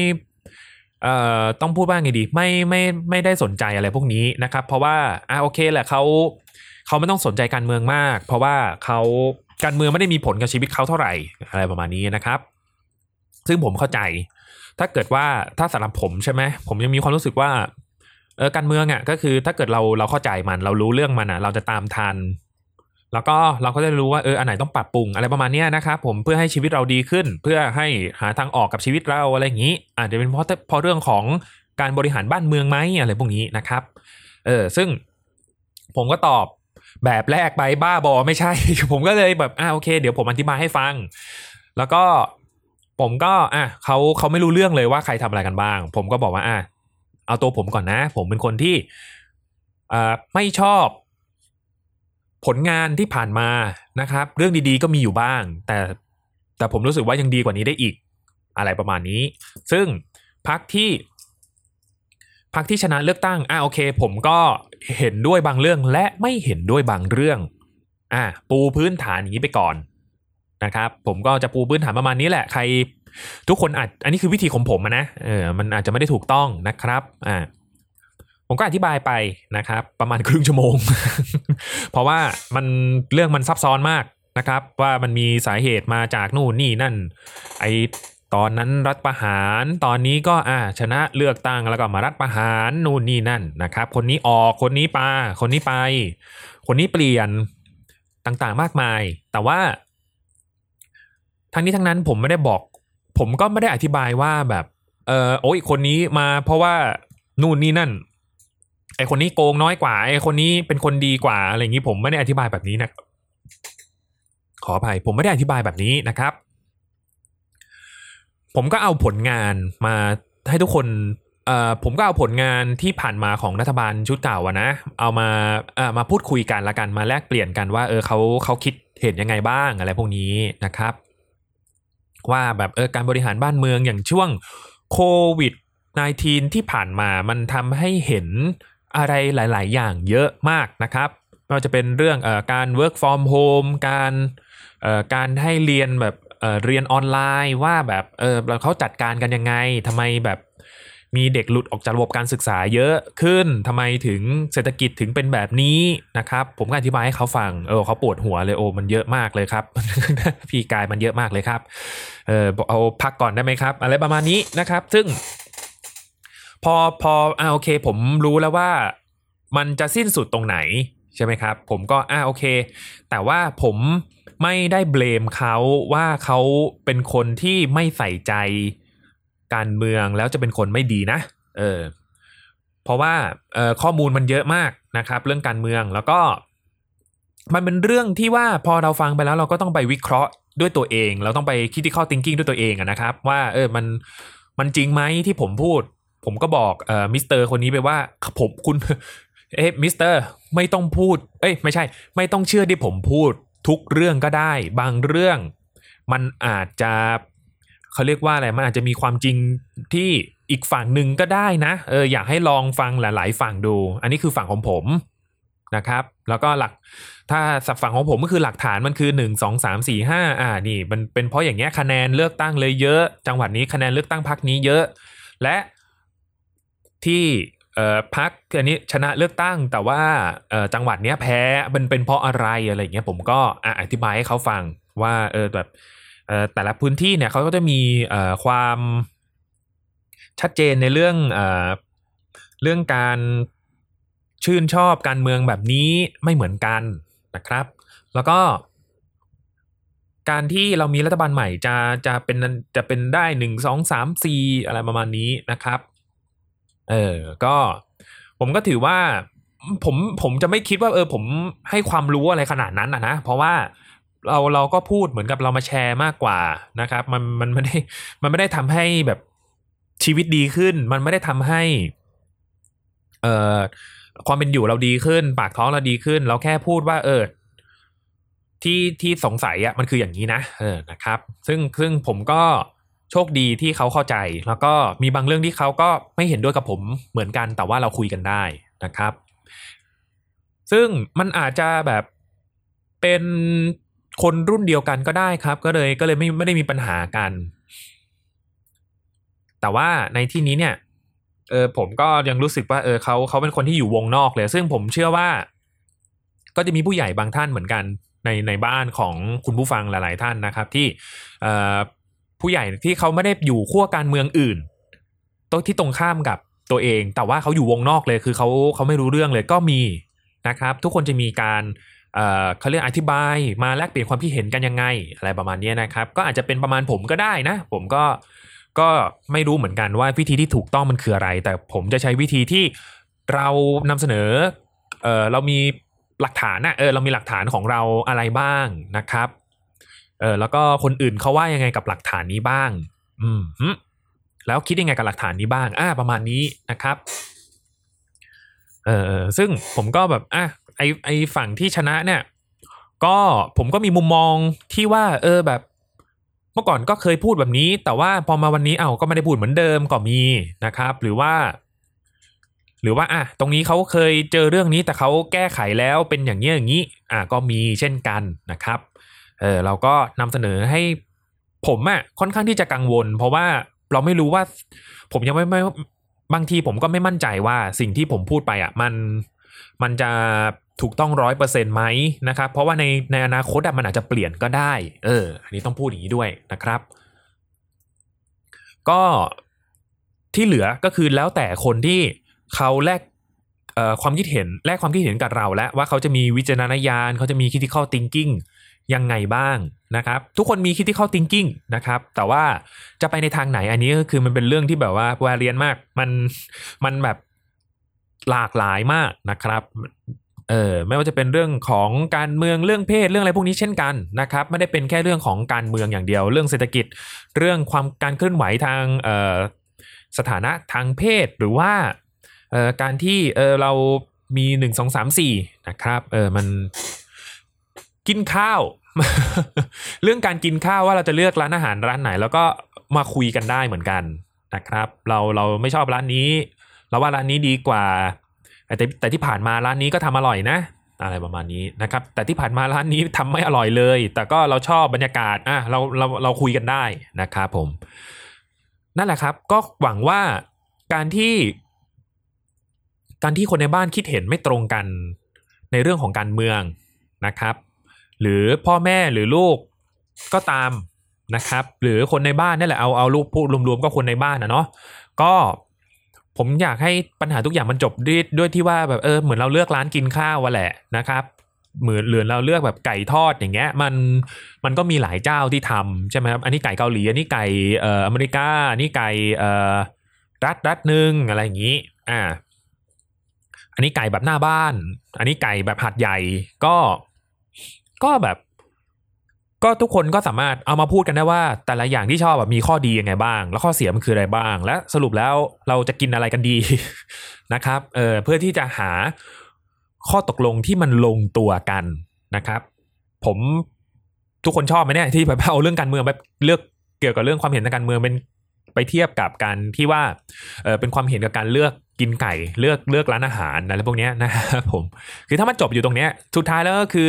เอ่อต้องพูดว่าไงดีไม่ไม่ไม่ได้สนใจอะไรพวกนี้นะครับ เพราะว่าอ่าโอเคแหละเขาเขาไม่ต้องสนใจการเมืองมาก เพราะว่าเขาการเมืองไม่ได้มีผลกับชีวิตเขาเท่าไหร่อะไรประมาณนี้นะครับ ซึ่งผมเข้าใจ ถ้าเกิดว่าถ้าสำหรับผมใช่ไหมผมยังมีความรู้สึกว่าเออการเมืองอะก็คือถ้าเกิดเราเราเข้าใจมันเรารู้เรื่องมันอะ เราจะตามทัน แล้วก็เราก็จะรู้ว่าเอออันไหนต้องปรับปรุงอะไรประมาณนี้นะครับผมเพื่อให้ชีวิตเราดีขึ้น เพื่อให้หาทางออกกับชีวิตเราอะไรอย่างนี้อาจจะเป็นเพราะเพราะเรื่องของการบริหารบ้านเมืองไหมอะไรพวกนี้นะครับเออซึ่งผมก็ตอบแบบแรกไปบ้าบอไม่ใช่ ผมก็เลยแบบอ่าโอเค เดี๋ยวผมอธิบายให้ฟัง แล้วก็ผมก็อะเขาเขาไม่รู้เรื่องเลยว่าใครทำอะไรกันบ้าง ผมก็บอกว่าอะเอาตัวผมก่อนนะ ผมเป็นคนที่อ่าไม่ชอบ ผลงานที่ผ่านมานะครับ เรื่องดีๆก็มีอยู่บ้าง แต่แต่ผมรู้สึกว่ายังดีกว่านี้ได้อีกอะไรประมาณนี้ ซึ่งพักที่พรรคที่ชนะเลือกตั้งอ่าโอเค ผมก็เห็นด้วยบางเรื่องและไม่เห็นด้วยบางเรื่องอ่าปูพื้นฐานอย่างนี้ไปก่อนนะครับ ผมก็จะปูพื้นฐานประมาณนี้แหละใคร ทุกคนอาจอันนี้คือวิธีของผมนะเออมันอาจจะไม่ได้ถูกต้องนะครับอ่า ผมก็อธิบายไปนะครับ ประมาณครึ่งชั่วโมง เพราะว่ามันเรื่องมันซับซ้อนมากนะครับ ว่ามันมีสาเหตุมาจากนู่นนี่นั่น ไอตอนนั้นรัฐประหารตอนนี้ก็อ่าชนะเลือกตั้งแล้วก็มารัฐประหารนู่นนี่นั่นนะครับ คนนี้ออกคนนี้ปาคนนี้ไป คนนี้เปลี่ยนต่างๆมากมาย แต่ว่า ทั้งนี้ทั้งนั้นผมไม่ได้บอก ผมก็ไม่ได้อธิบายว่าแบบ เออโอ้ยคนนี้มาเพราะว่านู่นนี่นั่น ไอคนนี้โกงน้อยกว่า ไอคนนี้เป็นคนดีกว่าอะไรอย่างนี้ผมไม่ได้อธิบายแบบนี้นะขออภัยผมไม่ได้อธิบายแบบนี้นะครับ ผมก็เอาผลงานมาให้ทุกคนเอ่อผมก็เอาผลงานที่ผ่านมาของรัฐบาลชุดเก่าอะนะ เอามาเอ่อมาพูดคุยกันละกันมาแลกเปลี่ยนกันว่าเออเขาเขาคิดเห็นยังไงบ้างอะไรพวกนี้นะครับ ว่าแบบเออการบริหารบ้านเมืองอย่างช่วงโควิด -19 ที่ผ่านมามันทำให้เห็น อะไรหลาย ๆ อย่างเยอะมากนะครับไม่ว่าจะเป็นเรื่องอการ work from home การการให้เรียนแบบเรียนออนไลน์ว่าแบบเออเขาจัดการกันยังไงทำไมแบบมีเด็กหลุดออกจากระบบการศึกษาเยอะขึ้นทำไมถึงเศรษฐกิจถึงเป็นแบบนี้นะครับ ผมก็อธิบายให้เขาฟัง เออเขาปวดหัวเลยโอ้มันเยอะมากเลยครับ พี่กายมันเยอะมากเลยครับ เออเอาพักก่อนได้ไหมครับ อะไรประมาณนี้นะครับ ซึ่ง พอพออ่าโอเค ผมรู้แล้วว่ามันจะสิ้นสุดตรงไหนใช่ไหมครับ ผมก็อ่าโอเค แต่ว่าผมไม่ได้เบลมเขาว่าเขาเป็นคนที่ไม่ใส่ใจการเมืองแล้วจะเป็นคนไม่ดีนะ เออ เพราะว่าเออข้อมูลมันเยอะมากนะครับ เรื่องการเมืองแล้วก็มันเป็นเรื่องที่ว่าพอเราฟังไปแล้วเราก็ต้องไปวิเคราะห์ด้วยตัวเอง เราต้องไปคิดที่ข้อ thinking ด้วยตัวเองนะครับ ว่าเออมันมันจริงไหมที่ผมพูด ผมก็บอกเอ่อมิสเตอร์คนนี้ไปว่าผมคุณเอ๊ะมิสเตอร์ไม่ต้องพูด เอ้ยไม่ใช่ ไม่ต้องเชื่อที่ผมพูดทุกเรื่องก็ได้ บางเรื่อง มันอาจจะเขาเรียกว่าอะไรมันอาจจะมีความจริงที่อีกฝั่งหนึ่งก็ได้นะเอออยากให้ลองฟังหลาย ๆ ฝั่งดู อันนี้คือฝั่งของผมนะครับ แล้วก็หลักถ้าสับฝั่งของผมก็คือหลักฐานมันคือหนึ่งสองสามสี่ห้าอ่านี่มันเป็นเพราะอย่างเงี้ยคะแนนเลือกตั้งเลยเยอะ จังหวัดนี้คะแนนเลือกตั้งพักนี้เยอะ และ ที่พักอันนี้ชนะเลือกตั้งแต่ว่าจังหวัดเนี้ยแพ้มันเป็นเพราะอะไรอะไรอย่างเงี้ยผมก็อธิบายให้เขาฟังว่าเออแบบแต่ละพื้นที่เนี่ยเขาก็จะมีความชัดเจนในเรื่องเออเรื่องการชื่นชอบการเมืองแบบนี้ไม่เหมือนกันนะครับ แล้วก็ การที่เรามีรัฐบาลใหม่จะจะเป็นจะเป็นได้หนึ่งสองสามสี่อะไรประมาณนี้นะครับ เออ ก็ผมก็ถือว่า ผมผมจะไม่คิดว่า เออ ผมให้ความรู้อะไรขนาดนั้นอะนะ เพราะว่าเราเราก็พูดเหมือนกับเรามาแชร์มากกว่านะครับ มันมันไม่ได้มันไม่ได้ทำให้แบบชีวิตดีขึ้น มันไม่ได้ทำให้ เอ่อความเป็นอยู่เราดีขึ้น ปากท้องเราดีขึ้น เราแค่พูดว่า เออ ที่ที่สงสัยอะมันคืออย่างนี้นะเออนะครับ ซึ่งซึ่งผมก็ โชคดีที่เขาเข้าใจ แล้วก็มีบางเรื่องที่เขาก็ไม่เห็นด้วยกับผมเหมือนกันแต่ว่าเราคุยกันได้นะครับ ซึ่งมันอาจจะแบบเป็นคนรุ่นเดียวกันก็ได้ครับ ก็เลยก็เลยไม่ไม่ได้มีปัญหากัน แต่ว่าในที่นี้เนี่ยเออผมก็ยังรู้สึกว่าเออเขาเขาเป็นคนที่อยู่วงนอกเลย ซึ่งผมเชื่อว่า ก็จะมีผู้ใหญ่บางท่านเหมือนกันในในบ้านของคุณผู้ฟังหลาย ๆ ท่านนะครับ ที่เออ ผู้ใหญ่ที่เขาไม่ได้อยู่ขั้วการเมืองอื่นตัวที่ตรงข้ามกับตัวเอง แต่ว่าเขาอยู่วงนอกเลยคือเขาเขาไม่รู้เรื่องเลยก็มีนะครับ ทุกคนจะมีการเอ่อเขาเรียกอธิบายมาแลกเปลี่ยนความคิดเห็นกันยังไง อะไรประมาณนี้นะครับ ก็อาจจะเป็นประมาณผมก็ได้นะ ผมก็ก็ไม่รู้เหมือนกันว่าวิธีที่ถูกต้องมันคืออะไร แต่ผมจะใช้วิธีที่เรานำเสนอเออเรามีหลักฐานนะเออเรามีหลักฐานของเราอะไรบ้างนะครับ เออแล้วก็คนอื่นเขาว่ายังไงกับหลักฐานนี้บ้าง อืมแล้วคิดยังไงกับหลักฐานนี้บ้างอ่าประมาณนี้นะครับเออซึ่งผมก็แบบอะไอไอฝั่งที่ชนะเนี่ย ก็ผมก็มีมุมมองที่ว่า เออแบบ เมื่อก่อนก็เคยพูดแบบนี้ แต่ว่าพอมาวันนี้เอาก็ไม่ได้พูดเหมือนเดิมก็มีนะครับ หรือว่า หรือว่าอะตรงนี้เขาเคยเจอเรื่องนี้แต่เขาแก้ไขแล้วเป็นอย่างนี้อย่างนี้ อะก็มีเช่นกันนะครับ เออเราก็นำเสนอให้ผมอะค่อนข้างที่จะกังวล เพราะว่าเราไม่รู้ว่า ผมยังไม่ไม่บางทีผมก็ไม่มั่นใจว่าสิ่งที่ผมพูดไปอะมันมันจะถูกต้องร้อยเปอร์เซ็นต์ไหมนะครับ เพราะว่าในในอนาคตมันอาจจะเปลี่ยนก็ได้ เออ อันนี้ต้องพูดอย่างนี้ด้วยนะครับ ก็ที่เหลือก็คือแล้วแต่คนที่เขาแลกเอ่อความคิดเห็นแลกความคิดเห็นกับเรา แล้วว่าเขาจะมีวิจารณญาณเขาจะมี critical thinking ยังไงบ้างนะครับ ทุกคนมี critical thinking นะครับ แต่ว่าจะไปในทางไหนอันนี้ก็คือมันเป็นเรื่องที่แบบว่าแวเรียนมาก มันมันแบบหลากหลายมากนะครับเออไม่ว่าจะเป็นเรื่องของการเมืองเรื่องเพศเรื่องอะไรพวกนี้เช่นกันนะครับ ไม่ได้เป็นแค่เรื่องของการเมืองอย่างเดียว เรื่องเศรษฐกิจ เรื่องความการเคลื่อนไหวทางเออสถานะทางเพศหรือว่าเออการที่เออเรามีหนึ่งสองสามสี่นะครับเออมัน กินข้าว เรื่องการกินข้าวว่าเราจะเลือกร้านอาหารร้านไหน แล้วก็มาคุยกันได้เหมือนกันนะครับ เราเราไม่ชอบร้านนี้ เราว่าร้านนี้ดีกว่า แต่แต่ที่ผ่านมาร้านนี้ก็ทำอร่อยนะอะไรประมาณนี้นะครับ แต่ที่ผ่านมาร้านนี้ทำไม่อร่อยเลย แต่ก็เราชอบบรรยากาศอะเราเราเราคุยกันได้นะครับผม นั่นแหละครับ ก็หวังว่าการที่ การที่คนในบ้านคิดเห็นไม่ตรงกันในเรื่องของการเมืองนะครับ หรือพ่อแม่หรือลูกก็ตามนะครับ หรือคนในบ้านนี่แหละเอาเอาลูกพูดรวมๆก็คนในบ้านนะเนาะก็ผมอยากให้ปัญหาทุกอย่างมันจบด้วยด้วยที่ว่าแบบเออเหมือนเราเลือกร้านกินข้าววะแหละนะครับเหมือนเหลือเราเลือกแบบไก่ทอดอย่างเงี้ยมันมันก็มีหลายเจ้าที่ทำใช่ไหมครับอันนี้ไก่เกาหลีอันนี้ไก่เอ่ออเมริกาอันนี้ไก่เอ่อรัฐรัฐหนึ่งอะไรอย่างงี้อ่าอันนี้ไก่แบบหน้าบ้าน อันนี้ไก่แบบหัดใหญ่ก็ ก็แบบ ก็ทุกคนก็สามารถเอามาพูดกันได้ว่า แต่ละอย่างที่ชอบแบบมีข้อดียังไงบ้าง แล้วข้อเสียมันคืออะไรบ้าง และสรุปแล้วเราจะกินอะไรกันดีนะครับเออเพื่อที่จะหาข้อตกลงที่มันลงตัวกันนะครับ ผมทุกคนชอบไหมเนี่ยที่แบบเอาเรื่องการเมืองแบบเลือกเกี่ยวกับเรื่องความเห็นทางการเมืองเป็นไปเทียบกับการที่ว่าเออเป็นความเห็นกับการเลือกกินไก่เลือกเลือกร้านอาหารอะไรพวกเนี้ยนะครับผมคือถ้ามันจบอยู่ตรงเนี้ยสุดท้ายแล้วก็คือ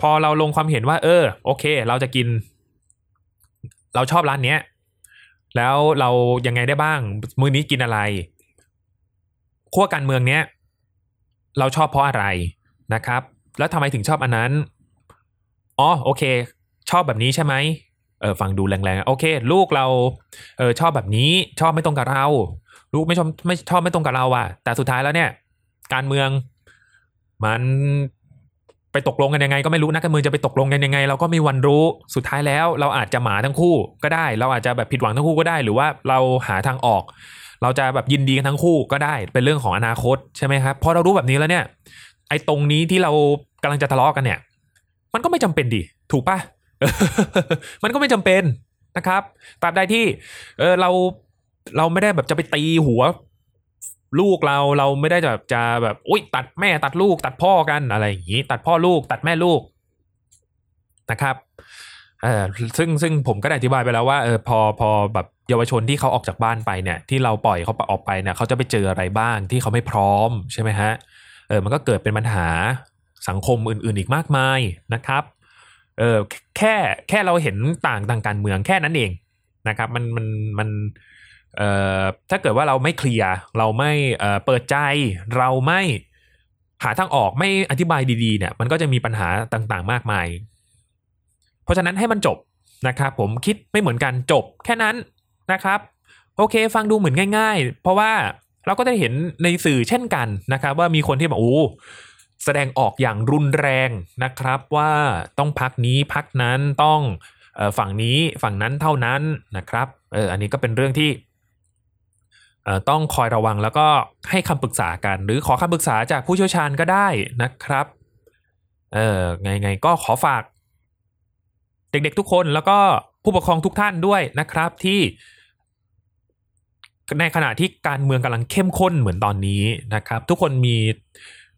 พอเราลงความเห็นว่า เออ โอเค เราจะกิน เราชอบร้านเนี้ย แล้วเรายังไงได้บ้าง มื้อนี้กินอะไรขั้วการเมืองเนี้ย เราชอบเพราะอะไรนะครับ แล้วทำไมถึงชอบอันนั้น อ๋อโอเค ชอบแบบนี้ใช่ไหมเออฟังดูแรงๆโอเค ลูกเราเออชอบแบบนี้ชอบไม่ตรงกับเรา ลูกไม่ชอบไม่ชอบไม่ตรงกับเราอะแต่สุดท้ายแล้วเนี่ย การเมืองมัน ไปตกลงกันยังไงก็ไม่รู้นักการเมืองจะไปตกลงกันยังไง เราก็ไมีวันรู้สุดท้ายแล้ว เราอาจจะหมาทั้งคู่ก็ได้ เราอาจจะแบบผิดหวังทั้งคู่ก็ได้ หรือว่าเราหาทางออก เราจะแบบยินดีกันทั้งคู่ก็ได้ เป็นเรื่องของอนาคตใช่ไหมครับพอเรารู้แบบนี้แล้วเนี่ย ไอ้ตรงนี้ที่เรากำลังจะทะเลาะกันเนี่ย มันก็ไม่จำเป็นดิถูกปะมันก็ไม่จำเป็นนะครับตราบใดที่เออเราเราไม่ได้แบบจะไปตีหัว ลูกเราเราไม่ได้แบบจะแบบอุ้ยตัดแม่ตัดลูกตัดพ่อกันอะไรอย่างนี้ ตัดพ่อลูกตัดแม่ลูกนะครับเออซึ่งซึ่งผมก็ได้อธิบายไปแล้วว่าเออพอพอแบบเยาวชนที่เขาออกจากบ้านไปเนี่ยที่เราปล่อยเขาออกไปเนี่ยเขาจะไปเจออะไรบ้างที่เขาไม่พร้อมใช่ไหมฮะเออมันก็เกิดเป็นปัญหาสังคมอื่น ๆ อีกมากมายนะครับเออแค่แค่เราเห็นต่างทางการเมืองแค่นั้นเองนะครับ มันมันมันเอ่อ ถ้าเกิดว่าเราไม่เคลียร์เราไม่เอ่อเปิดใจเราไม่หาทางออกไม่อธิบายดีๆเนี่ยมันก็จะมีปัญหาต่างๆ มากมาย เพราะฉะนั้นให้มันจบนะครับผมคิดไม่เหมือนกันจบแค่นั้นนะครับ โอเค ฟังดูเหมือนง่าย ๆ เพราะว่าเราก็ได้เห็นในสื่อเช่นกันนะครับ ว่ามีคนที่บอกโอ้แสดงออกอย่างรุนแรงนะครับว่าต้องพักนี้พักนั้นต้องฝั่งนี้ฝั่งนั้นเท่านั้นนะครับเอออันนี้ก็เป็นเรื่องที่ ต้องคอยระวังแล้วก็ให้คำปรึกษากัน หรือขอคำปรึกษาจากผู้เชี่ยวชาญก็ได้นะครับเออไงไงก็ขอฝาก เด็กๆทุกคนแล้วก็ผู้ปกครองทุกท่านด้วยนะครับที่ ในขณะที่การเมืองกำลังเข้มข้นเหมือนตอนนี้นะครับ ทุกคนมี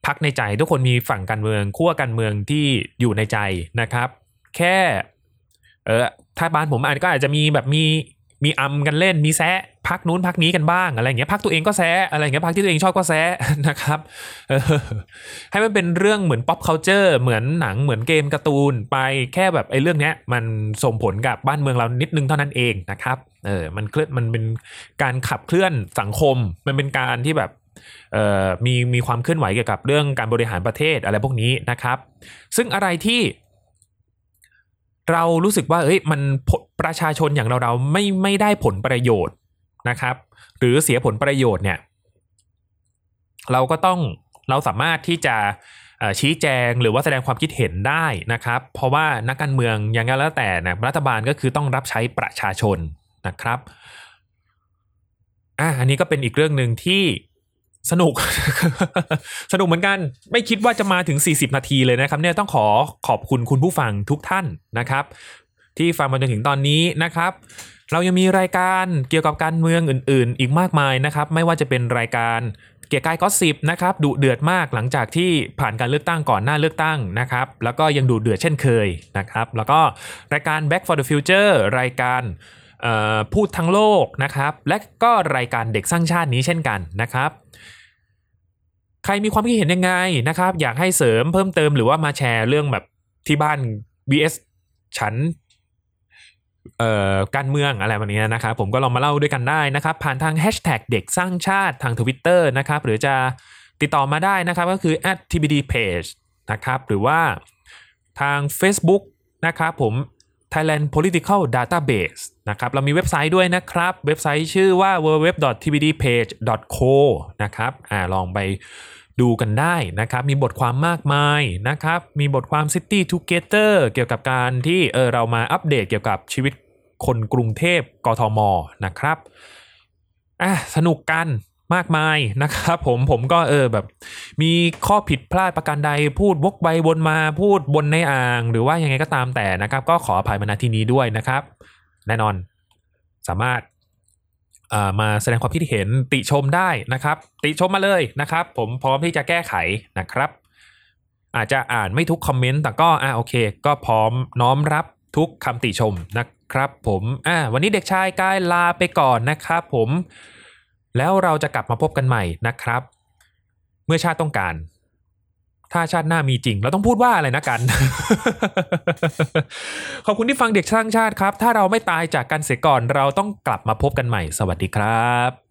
พักในใจ ทุกคนมีฝั่งการเมืองขั้วการเมืองที่อยู่ในใจนะครับ แค่เออถ้าบ้านผมอาจก็อาจจะมีแบบมีมีอำกันเล่นมีแซะ พักนู้นพักนี้กันบ้างอะไรอย่างเงี้ยพักตัวเองก็แซะอะไรอย่างเงี้ยพักที่ตัวเองชอบก็แซะนะครับให้มันเป็นเรื่องเหมือน pop culture เหมือนหนังเหมือนเกมการ์ตูนไปแค่แบบไอ้เรื่องเนี้ยมันส่งผลกับบ้านเมืองเรานิดนึงเท่านั้นเองนะครับเออมันเคลื่อนมันเป็นการขับเคลื่อนสังคม มันเป็นการที่แบบเอ่อมีมีความเคลื่อนไหวเกี่ยวกับเรื่องการบริหารประเทศอะไรพวกนี้นะครับ ซึ่งอะไรที่เรารู้สึกว่าเอ้ยมันประชาชนอย่างเราเราไม่ไม่ได้ผลประโยชน์ นะครับ หรือเสียผลประโยชน์เนี่ย เราก็ต้องเราสามารถที่จะชี้แจงหรือว่าแสดงความคิดเห็นได้นะครับ เพราะว่านักการเมืองอย่างไงแล้วแต่นะรัฐบาลก็คือต้องรับใช้ประชาชนนะครับอะอันนี้ก็เป็นอีกเรื่องหนึ่งที่สนุก สนุกเหมือนกัน ไม่คิดว่าจะมาถึง 40 นาทีเลยนะครับเนี่ยต้องขอขอบคุณคุณผู้ฟังทุกท่านนะครับ ที่ฟังมาจนถึงตอนนี้นะครับ เรายังมีรายการเกี่ยวกับการเมืองอื่น ๆ อีกมากมายนะครับ ไม่ว่าจะเป็นรายการเกียร์กายก็สิบนะครับดุเดือดมากหลังจากที่ผ่านการเลือกตั้งก่อนหน้าเลือกตั้งนะครับ แล้วก็ยังดุเดือดเช่นเคยนะครับ แล้วก็รายการ Back for the Future รายการพูดทั้งโลกนะครับ และก็รายการเด็กสร้างชาตินี้เช่นกันนะครับ ใครมีความคิดเห็นยังไงนะครับ อยากให้เสริมเพิ่มเติมหรือว่ามาแชร์เรื่องแบบที่บ้าน BS ฉัน การเมืองอะไรแบบนี้นะครับผมก็ลองมาเล่าด้วยกันได้นะครับ ผ่านทางแฮชแท็กเด็กสร้างชาติทาง Twitter นะครับหรือจะติดต่อมาได้นะครับก็คือ @tbdpage นะครับหรือว่าทาง Facebook นะครับผม Thailand Political Database นะครับเรามีเว็บไซต์ด้วยนะครับ เว็บไซต์ชื่อว่า www.tbdpage.co นะครับอ่าลองไปดูกันได้นะครับ มีบทความมากมายนะครับ มีบทความ City Together เกี่ยวกับการที่เออเรามาอัปเดตเกี่ยวกับชีวิต คนกรุงเทพกทมนะครับอะสนุกกันมากมายนะครับผมผมก็เออแบบ มีข้อผิดพลาดประการใดพูดวกไปวนมาพูดบนในอ่าง หรือว่ายังไงก็ตามแต่นะครับ ก็ขออภัยมาณที่นี้ด้วยนะครับ แน่นอนสามารถเอ่อมาแสดงความคิดเห็นติชมได้นะครับ ติชมมาเลยนะครับ ผมพร้อมที่จะแก้ไขนะครับ อาจจะอ่านไม่ทุกคอมเมนต์แต่ก็อ่าโอเค ก็พร้อมน้อมรับทุกคำติชมนะ ครับผมอ่าวันนี้เด็กชายกายลาไปก่อนนะครับผม แล้วเราจะกลับมาพบกันใหม่นะครับ เมื่อชาติต้องการ ถ้าชาติหน้ามีจริง เราต้องพูดว่าอะไรนะกัน ขอบคุณที่ฟังเด็กสร้างชาติครับ ถ้าเราไม่ตายจากกันเสียก่อนเราต้องกลับมาพบกันใหม่ สวัสดีครับ